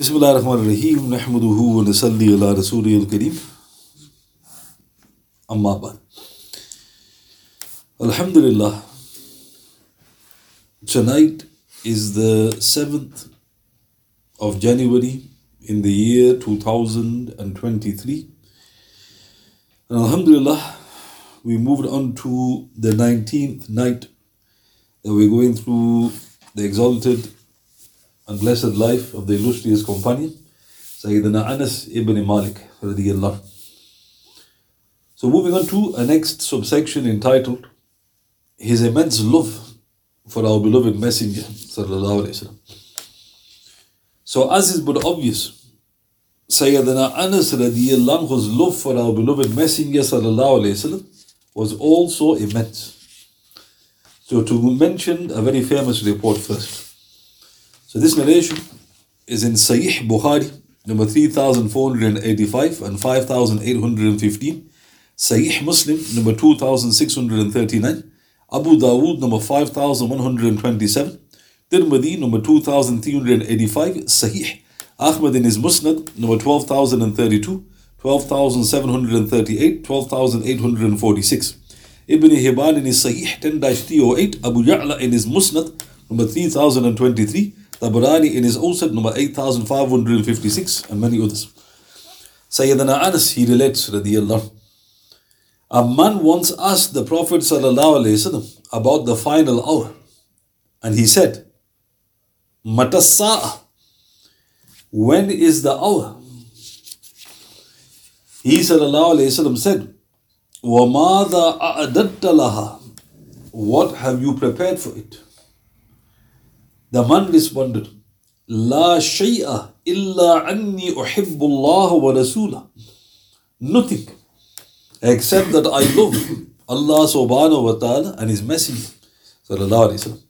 بسم الله الرحمن الرحيم نحمده ونصلي على رسوله الكريم أما بعد Alhamdulillah Tonight is the 7th of January in the year 2023 and Alhamdulillah we moved on to the 19th night that we're going through the exalted and blessed life of the illustrious companion, Sayyidina Anas ibn Malik. So, moving on to a next subsection entitled His Immense Love for Our Beloved Messenger. So, as is but obvious, Sayyidina Anas radiallahu love for our beloved Messenger wasallam was also immense. So, to mention a very famous report first. So this narration is in Sahih Bukhari, number 3485 and 5815, Sahih Muslim, number 2639, Abu Dawood, number 5127, Tirmidhi, number 2385, Sahih, Ahmad in his Musnad, number 12032, 12738, 12846. Ibn Hibban in his Sahih 10-308, Abu Ya'la in his Musnad, number 3023, Tabarani in his Awsat number 8556 and many others. Sayyidina Anas, he relates, radiallahu a man once asked the Prophet ﷺ about the final hour, and he said, Matasa'a, when is the hour? He ﷺ said, "Wamada أَعْدَدْتَ What have you prepared for it? The man responded, La shay'a illa anni uhibbu Allah wa rasulah. Nothing except that I love Allah subhanahu wa ta'ala and His Messenger. Sallallahu alayhi wasallam.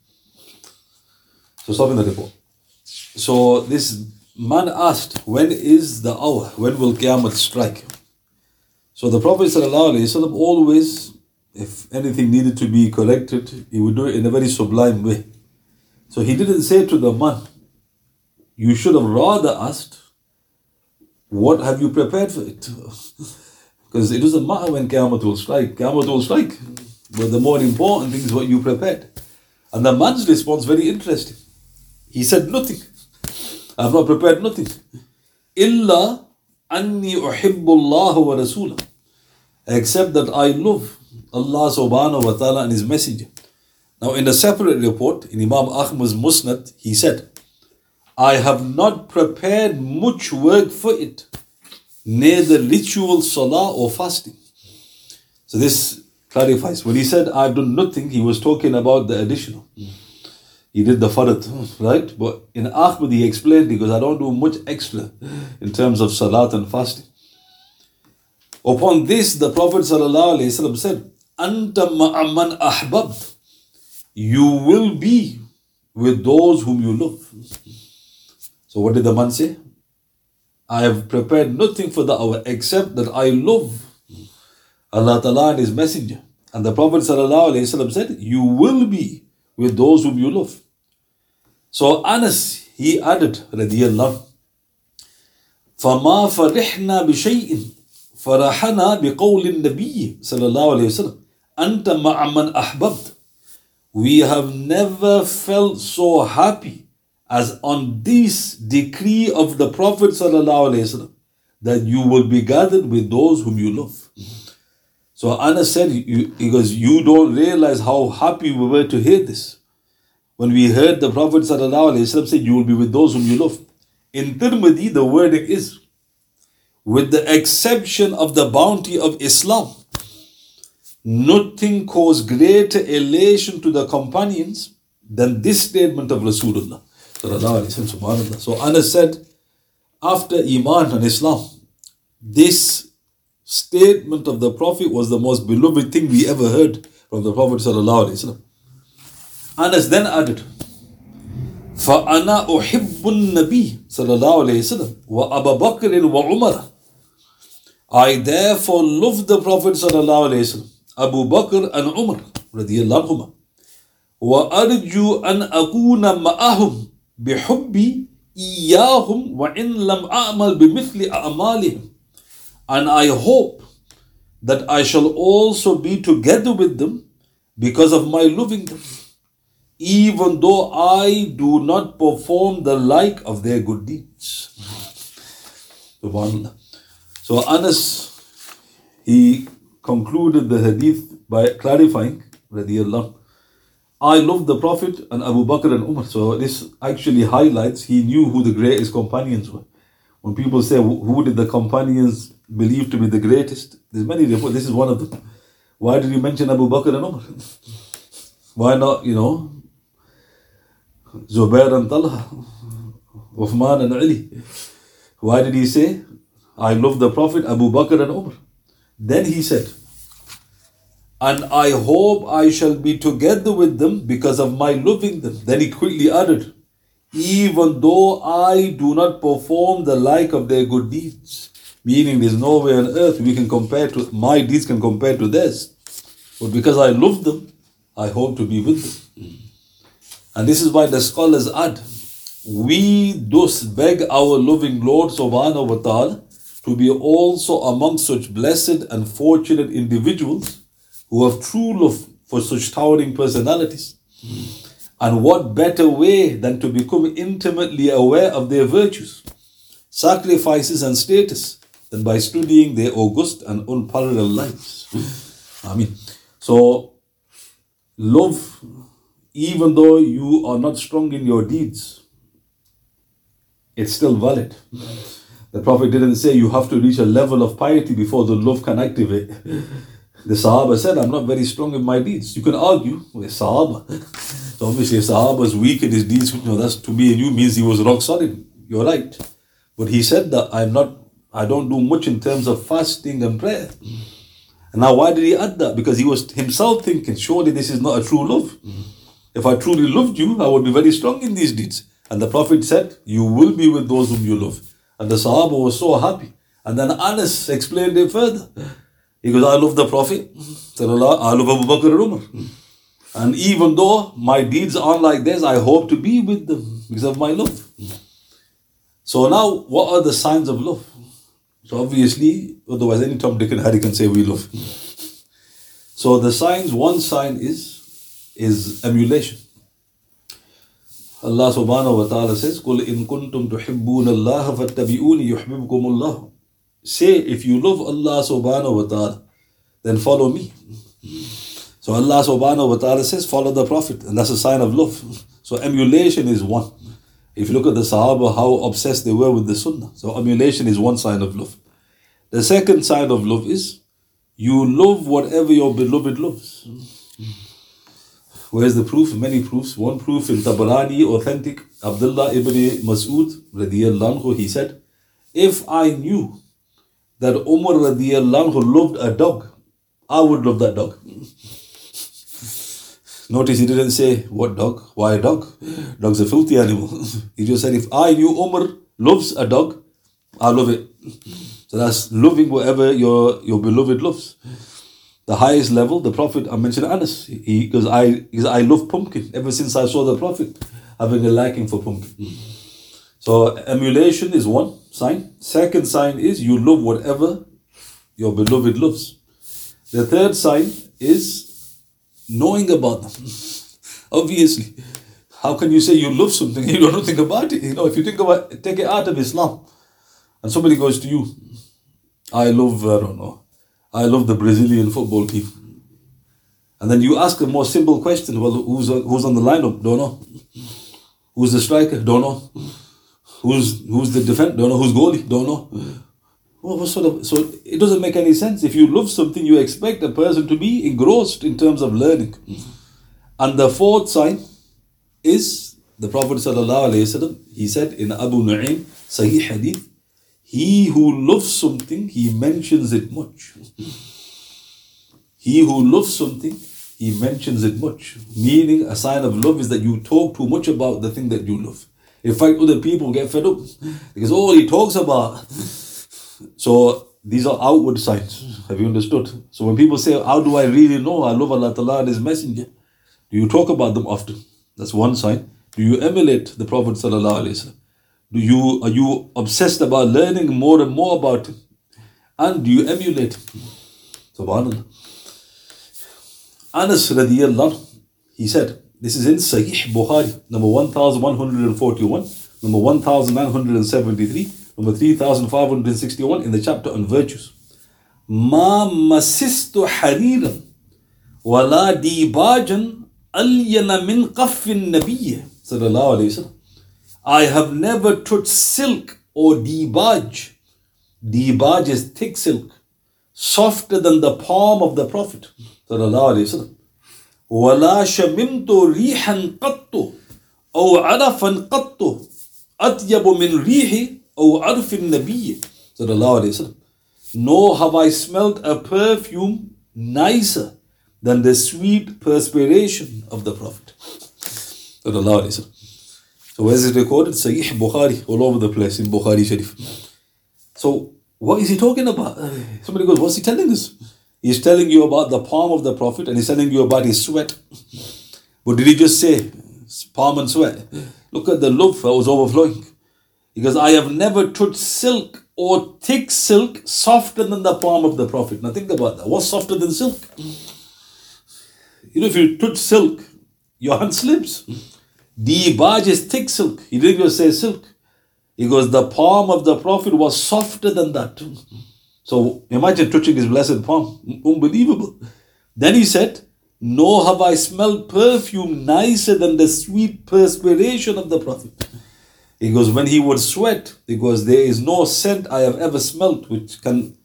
So stop in the report. So this man asked, when is the hour? When will Qiyamah strike? So the Prophet wasallam always, if anything needed to be corrected, he would do it in a very sublime way. So he didn't say to the man, You should have rather asked, What have you prepared for it? because it doesn't matter when Qiyamah will strike, Qiyamah will strike. But the more important thing is what you prepared. And the man's response very interesting. He said, Nothing. I have not prepared nothing. Illa anni uhibbullah wa rasulah. Except that I love Allah subhanahu wa ta'ala and His Messenger. Now, in a separate report, in Imam Ahmad's Musnad, he said, I have not prepared much work for it, neither ritual salah or fasting. So, this clarifies. When he said, I've done nothing, he was talking about the additional. He did the farad, right? But in Ahmad, he explained because I don't do much extra in terms of salat and fasting. Upon this, the Prophet ﷺ said, Anta ma'aman ahbabt you will be with those whom you love. So, what did the man say? I have prepared nothing for the hour except that I love Allah Ta'ala and His Messenger. And the Prophet ﷺ said, You will be with those whom you love. So, Anas, he added, radiyallahu, فما فرحنا بشيء فرحنا بقول النبي صلى الله عليه وسلم أنت مع من أحببت we have never felt so happy as on this decree of the Prophet ﷺ, that you will be gathered with those whom you love. So Anas said, because you don't realize how happy we were to hear this. When we heard the Prophet ﷺ say, you will be with those whom you love. In Tirmidhi, the wording is, with the exception of the bounty of Islam, Nothing caused greater elation to the companions than this statement of Rasulullah. So Anas said, after Iman and Islam, this statement of the Prophet was the most beloved thing we ever heard from the Prophet. Anas then added, فأنا أحب النبي صلى الله عليه وسلم وأبا بكر وعمر I therefore love the Prophet صلى الله عليه وسلم Abu Bakr and Umar radiallahu anhuma. وأرجو أن أكون معهم بحبي إياهم وإن لم أعمل بمثل أعمالهم and I hope that I shall also be together with them because of my loving them, even though I do not perform the like of their good deeds. So Anas, he concluded the hadith by clarifying, radiallahu, I love the Prophet and Abu Bakr and Umar. So this actually highlights he knew who the greatest companions were. When people say who did the companions believe to be the greatest. There's many reports. This is one of them. Why did he mention Abu Bakr and Umar? Why not, you know, Zubair and Talha, Uthman and Ali? Why did he say, I love the Prophet, Abu Bakr and Umar? Then he said, and I hope I shall be together with them because of my loving them. Then he quickly added, even though I do not perform the like of their good deeds. Meaning there's no way on earth we can compare to my deeds can compare to theirs. But because I love them, I hope to be with them. And this is why the scholars add, we thus beg our loving Lord subhanahu wa ta'ala to be also among such blessed and fortunate individuals who have true love for such towering personalities. And what better way than to become intimately aware of their virtues, sacrifices, and status than by studying their august and unparalleled lives. I mean, so love, even though you are not strong in your deeds, it's still valid. The Prophet didn't say you have to reach a level of piety before the love can activate. The Sahaba said, I'm not very strong in my deeds. You can argue with Sahaba. So obviously, if Sahaba is weak in his deeds. You know, that's to me and you means he was rock solid. You're right. But he said that I'm not I don't do much in terms of fasting and prayer. And now, why did he add that? Because he was himself thinking, surely this is not a true love. If I truly loved you, I would be very strong in these deeds. And the Prophet said, You will be with those whom you love. And the Sahaba was so happy. And then Anas explained it further. He goes, I love the Prophet. I love Abu Bakr and Umar. And even though my deeds aren't like this, I hope to be with them because of my love. So now, what are the signs of love? So obviously, otherwise any Tom, Dick and Harry can say we love. So the signs, one sign is is emulation. Allah subhanahu wa ta'ala says, Kul in kuntum tuhibbun Allah fattabi'uni yuhibbukum Allah. Say, if you love Allah subhanahu wa ta'ala, then follow me. So Allah subhanahu wa ta'ala says, follow the Prophet. And that's a sign of love. So emulation is one. If you look at the Sahaba, how obsessed they were with the Sunnah. So emulation is one sign of love. The second sign of love is you love whatever your beloved loves. Where's the proof? Many proofs. One proof in Tabarani, authentic. Abdullah ibn Mas'ud, anhu, he said, If I knew that Umar anhu loved a dog, I would love that dog. Notice he didn't say, What dog? Why a dog? Dog's a filthy animal. he just said, If I knew Umar loves a dog, I love it. So that's loving whatever your, your beloved loves. The highest level, the Prophet, I mentioned Anas, he because I because I love pumpkin ever since I saw the Prophet having a liking for pumpkin. Hmm. So emulation is one sign. Second sign is you love whatever your beloved loves. The third sign is knowing about them. Obviously, how can you say you love something and you don't think about it? You know, if you think about take it out of Islam, and somebody goes to you, I love I don't know, I love the Brazilian football team, and then you ask a more simple question. Well, who's who's on the lineup? Don't know. Who's the striker? Don't know. Who's who's the defender? Don't know. Who's goalie? Don't know. Well, what sort of, so it doesn't make any sense. If you love something, you expect a person to be engrossed in terms of learning. And the fourth sign is the Prophet ﷺ, he said in Abu Nu'aym, Sahih Hadith, he who loves something, he mentions it much. He who loves something, he mentions it much. Meaning, a sign of love is that you talk too much about the thing that you love. In fact, other people get fed up because all he talks about so these are outward signs. Have you understood? So when people say, How do I really know I love Allah Ta'ala and His Messenger? Do you talk about them often? That's one sign. Do you emulate the Prophet? Do you are you obsessed about learning more and more about him? And do you emulate him? Subhanallah. Anas radiallahu, he said, this is in Sahih Bukhari, number 1141, number 1973, number 3561 in the chapter on virtues. ما مسست حريرا ولا ديباجا ألين من قف النبي صلى الله عليه وسلم I have never touched silk or dibaj. Dibaj is thick silk, softer than the palm of the Prophet. ولا شممت ريحا قط أو عرفا قط أطيب من ريح أو عرف النبي صلى الله عليه وسلم. Nor have I smelled a perfume nicer than the sweet perspiration of the Prophet. صلى الله عليه وسلم. so where is it recorded? Sahih Bukhari, all over the place in Bukhari Sharif. So what is he talking about? Somebody goes, what's he telling us? He's telling you about the palm of the Prophet and he's telling you about his sweat. What did he just say palm and sweat? Look at the love that was overflowing. Because I have never touched silk or thick silk softer than the palm of the Prophet. Now think about that. What's softer than silk? You know, if you touch silk, your hand slips. Dibaj is thick silk. He didn't say silk. He goes, the palm of the Prophet was softer than that. So imagine touching his blessed palm. Unbelievable. Then he said, Nor have I smelled perfume nicer than the sweet perspiration of the Prophet. He goes, When he would sweat, he goes, There is no scent I have ever smelt which can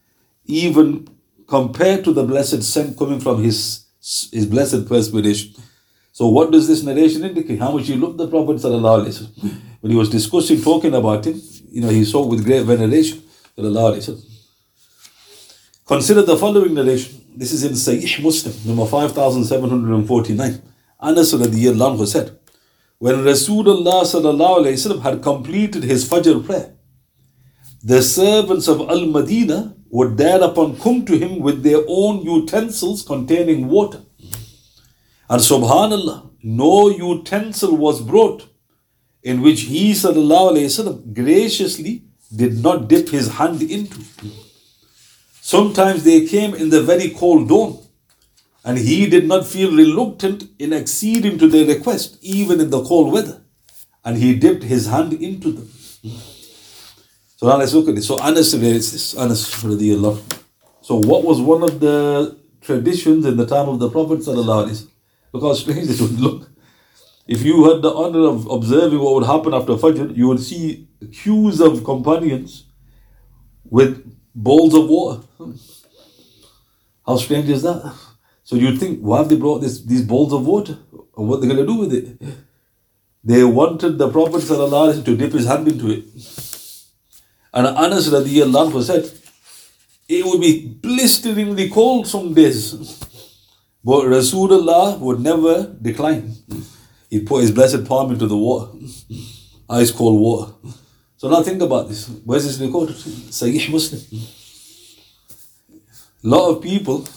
even compare to the blessed scent coming from his, his blessed perspiration. So what does this narration indicate? How much he loved the Prophet when he was discussing, talking about him, you know, he saw with great veneration. Consider the following narration. This is in Sahih Muslim, number 5749. Anas radiallahu said, when Rasulullah had completed his Fajr prayer, the servants of Al Madinah would thereupon come to him with their own utensils containing water. And subhanallah, no utensil was brought in which he وسلم, graciously did not dip his hand into. Sometimes they came in the very cold dawn, and he did not feel reluctant in acceding to their request, even in the cold weather, and he dipped his hand into them. So now let's look at this. So Anas relates this. Anas radiallahu. So what was one of the traditions in the time of the Prophet sallallahu alaihi Look How strange it would look. If you had the honor of observing what would happen after Fajr, you would see queues of companions with bowls of water. How strange is that? So you'd think, why have they brought this, these bowls of water? And what they're going to do with it? They wanted the Prophet to dip his hand into it. And Anas radiallahu said, it would be blisteringly cold some days. But Rasulullah would never decline. He'd put his blessed palm into the water, ice cold water. So now think about this. Where's this recorded? Sahih Muslim. A lot of people,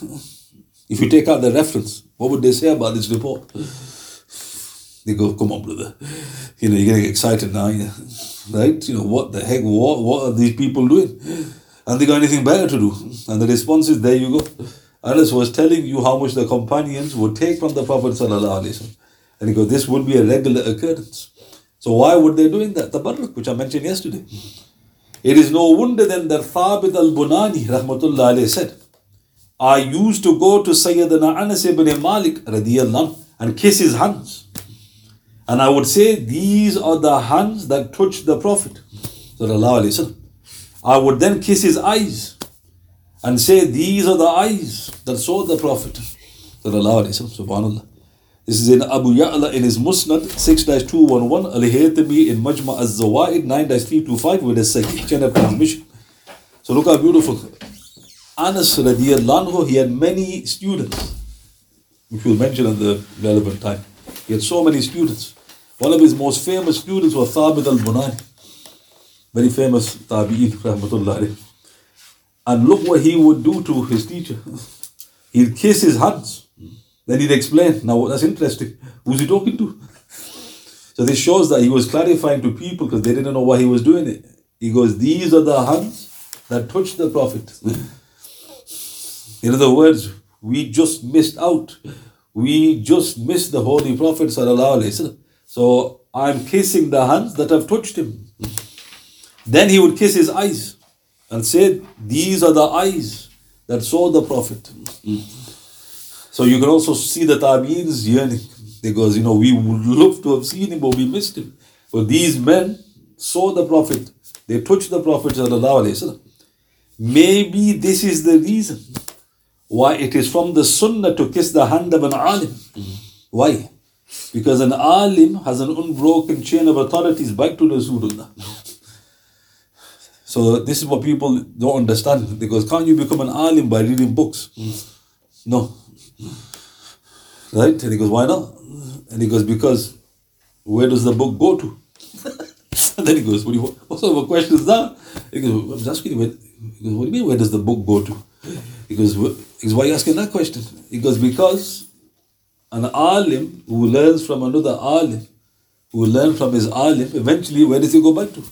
if you take out the reference, what would they say about this report? They go, come on, brother. You know, you're getting excited now, right? You know, what the heck, what, what are these people doing? And they got anything better to do? And the response is, there you go. Anas was telling you how much the companions would take from the Prophet And he goes, this would be a regular occurrence. So why would they doing that? The Tabarruk, which I mentioned yesterday. It is no wonder then that Thabit al-Bunani rahmatullah said, I used to go to Sayyidina Anas ibn Malik radiyallahu and kiss his hands. And I would say, these are the hands that touched the Prophet. I would then kiss his eyes and say, These are the eyes that saw the Prophet. Subhanallah. This is in Abu Ya'la in his Musnad 6 211, Al Haythami in Majma al Zawaid 9 325 with a Sahih chain of transmission. So look how beautiful. Anas radiallahu, he had many students, which we'll mention at the relevant time. He had so many students. One of his most famous students was Thabit al Bunani, very famous Tabi'in, rahmatullah and look what he would do to his teacher. He'd kiss his hands. Then he'd explain. Now that's interesting. Who's he talking to? So this shows that he was clarifying to people because they didn't know why he was doing it. He goes, These are the hands that touched the Prophet. In other words, we just missed out. We just missed the Holy Prophet. So I'm kissing the hands that have touched him. Then he would kiss his eyes and said, These are the eyes that saw the Prophet. So you can also see the Tabi'ins yearning because you know we would love to have seen him, but we missed him. But these men saw the Prophet, they touched the Prophet. Maybe this is the reason why it is from the Sunnah to kiss the hand of an alim. Why? Because an alim has an unbroken chain of authorities back to Rasulullah. So this is what people don't understand. Because can't you become an alim by reading books? No. Right? And he goes, why not? And he goes, because where does the book go to? and then he goes, what, you, what sort of a question is that? He goes, I'm just asking you, he goes, what do you mean, where does the book go to? He goes, he goes, why are you asking that question? He goes, because an alim who learns from another alim, who learns from his alim, eventually where does he go back to?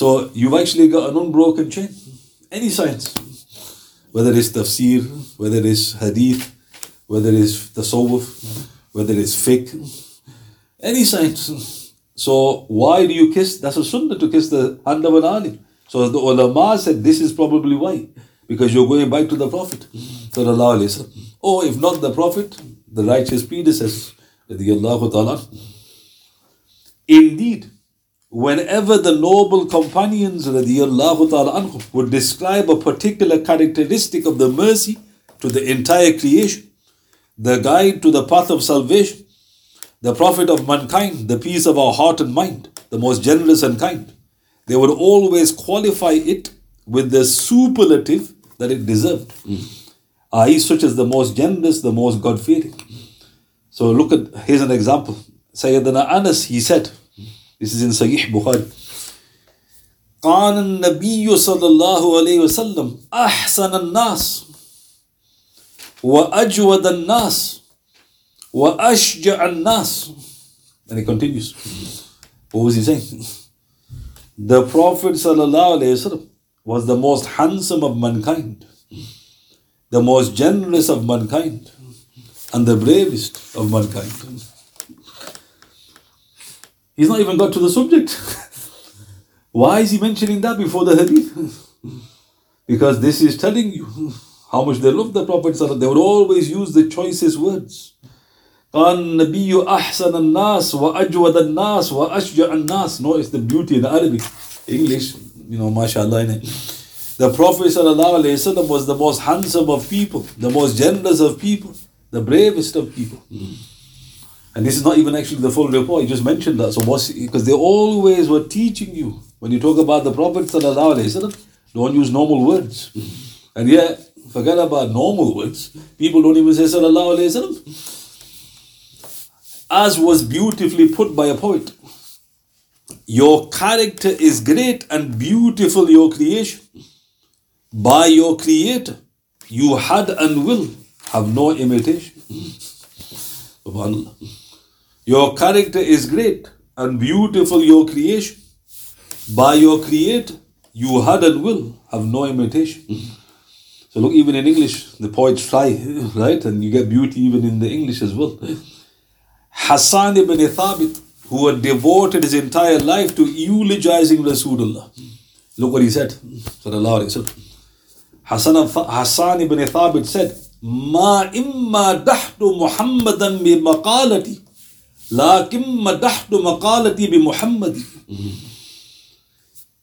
So you've actually got an unbroken chain. Any science, whether it's tafsir, whether it's hadith, whether it's tasawwuf, whether it's fiqh, any science. So why do you kiss? That's a sunnah to kiss the hand of an alim. So the ulama said this is probably why. Because you're going back to the Prophet. Or oh, if not the Prophet, the righteous predecessors. Indeed, whenever the noble companions would describe a particular characteristic of the mercy to the entire creation, the guide to the path of salvation, the prophet of mankind, the peace of our heart and mind, the most generous and kind, they would always qualify it with the superlative that it deserved. Mm. He's such as the most generous, the most God fearing. So look at, here's an example. Sayyidina Anas, he said, this is in Sahih Bukhari. كان النبي صلى الله عليه وسلم أحسن الناس وأجود الناس وأشجع الناس and he continues what was he saying the prophet صلى الله عليه وسلم was the most handsome of mankind the most generous of mankind and the bravest of mankind he's not even got to the subject why is he mentioning that before the hadith because this is telling you how much they love the Prophet. They would always use the choicest words. قال النبي أحسن الناس وأجود الناس وأشجع الناس. Notice the beauty in Arabic. English, you know, mashallah. The Prophet ﷺ was the most handsome of people, the most generous of people, the bravest of people. And this is not even actually the full report, he just mentioned that. So, because they always were teaching you, when you talk about the Prophet, don't use normal words. And yet, Forget about normal words. People don't even say Sallallahu Alaihi Wasallam. As was beautifully put by a poet. Your character is great and beautiful, your creation. By your creator, you had and will have no imitation. SubhanAllah. Your character is great and beautiful, your creation. By your creator, you had and will have no imitation. So look, even in English, the poets try, right? And you get beauty even in the English as well. Hassan ibn Thabit, who had devoted his entire life to eulogizing Rasulullah. Look what he said. Hassan, Hassan ibn Thabit said, ما إما دحت محمدا بمقالتي لكن مدحت مقالتي بمحمد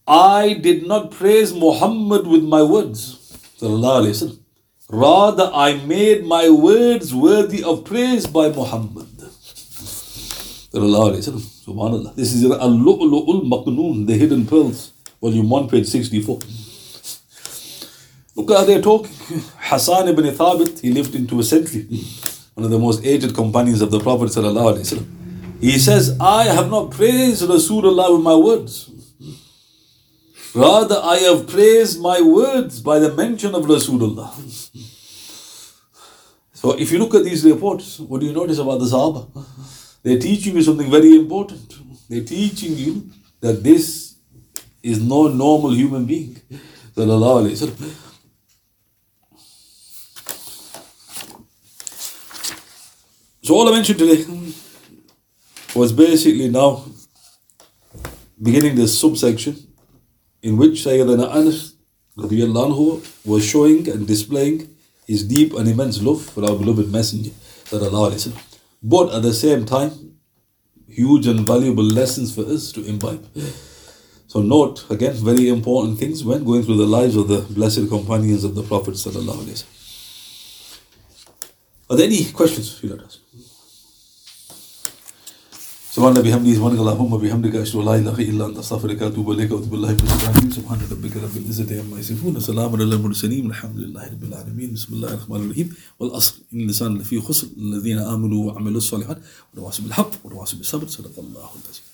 I did not praise Muhammad with my words. Rather, I made my words worthy of praise by Muhammad. Subhanallah. This is Al-Lu'lu'ul Maqnoon, The Hidden Pearls, volume 1, page 64. Look how they're talking. Hassan ibn Thabit, he lived into a century, one of the most aged companions of the Prophet. He says, I have not praised Rasulullah with my words. Rather, I have praised my words by the mention of Rasulullah. So, if you look at these reports, what do you notice about the Sahaba? They're teaching you something very important. They're teaching you that this is no normal human being. So all I mentioned today was basically now beginning this subsection in which Sayyidina Anas anhu, was showing and displaying his deep and immense love for our beloved Messenger. But at the same time, huge and valuable lessons for us to imbibe. So note again very important things when going through the lives of the blessed companions of the Prophet. Are there any questions you let us? سبحان بحمده سبحانك اللهم وبحمدك أشهد أن لا إله إلا أنت أستغفرك وأتوب إليك وأتوب بالله من الشيطان سبحان ربك رب العزة عما يصفون وسلام على المرسلين الحمد لله رب العالمين. بسم الله الرحمن الرحيم. والأصل إن الإنسان لفي خسر الذين آمنوا وعملوا الصالحات وتواصوا بالحق وتواصوا بالصبر صدق الله العظيم.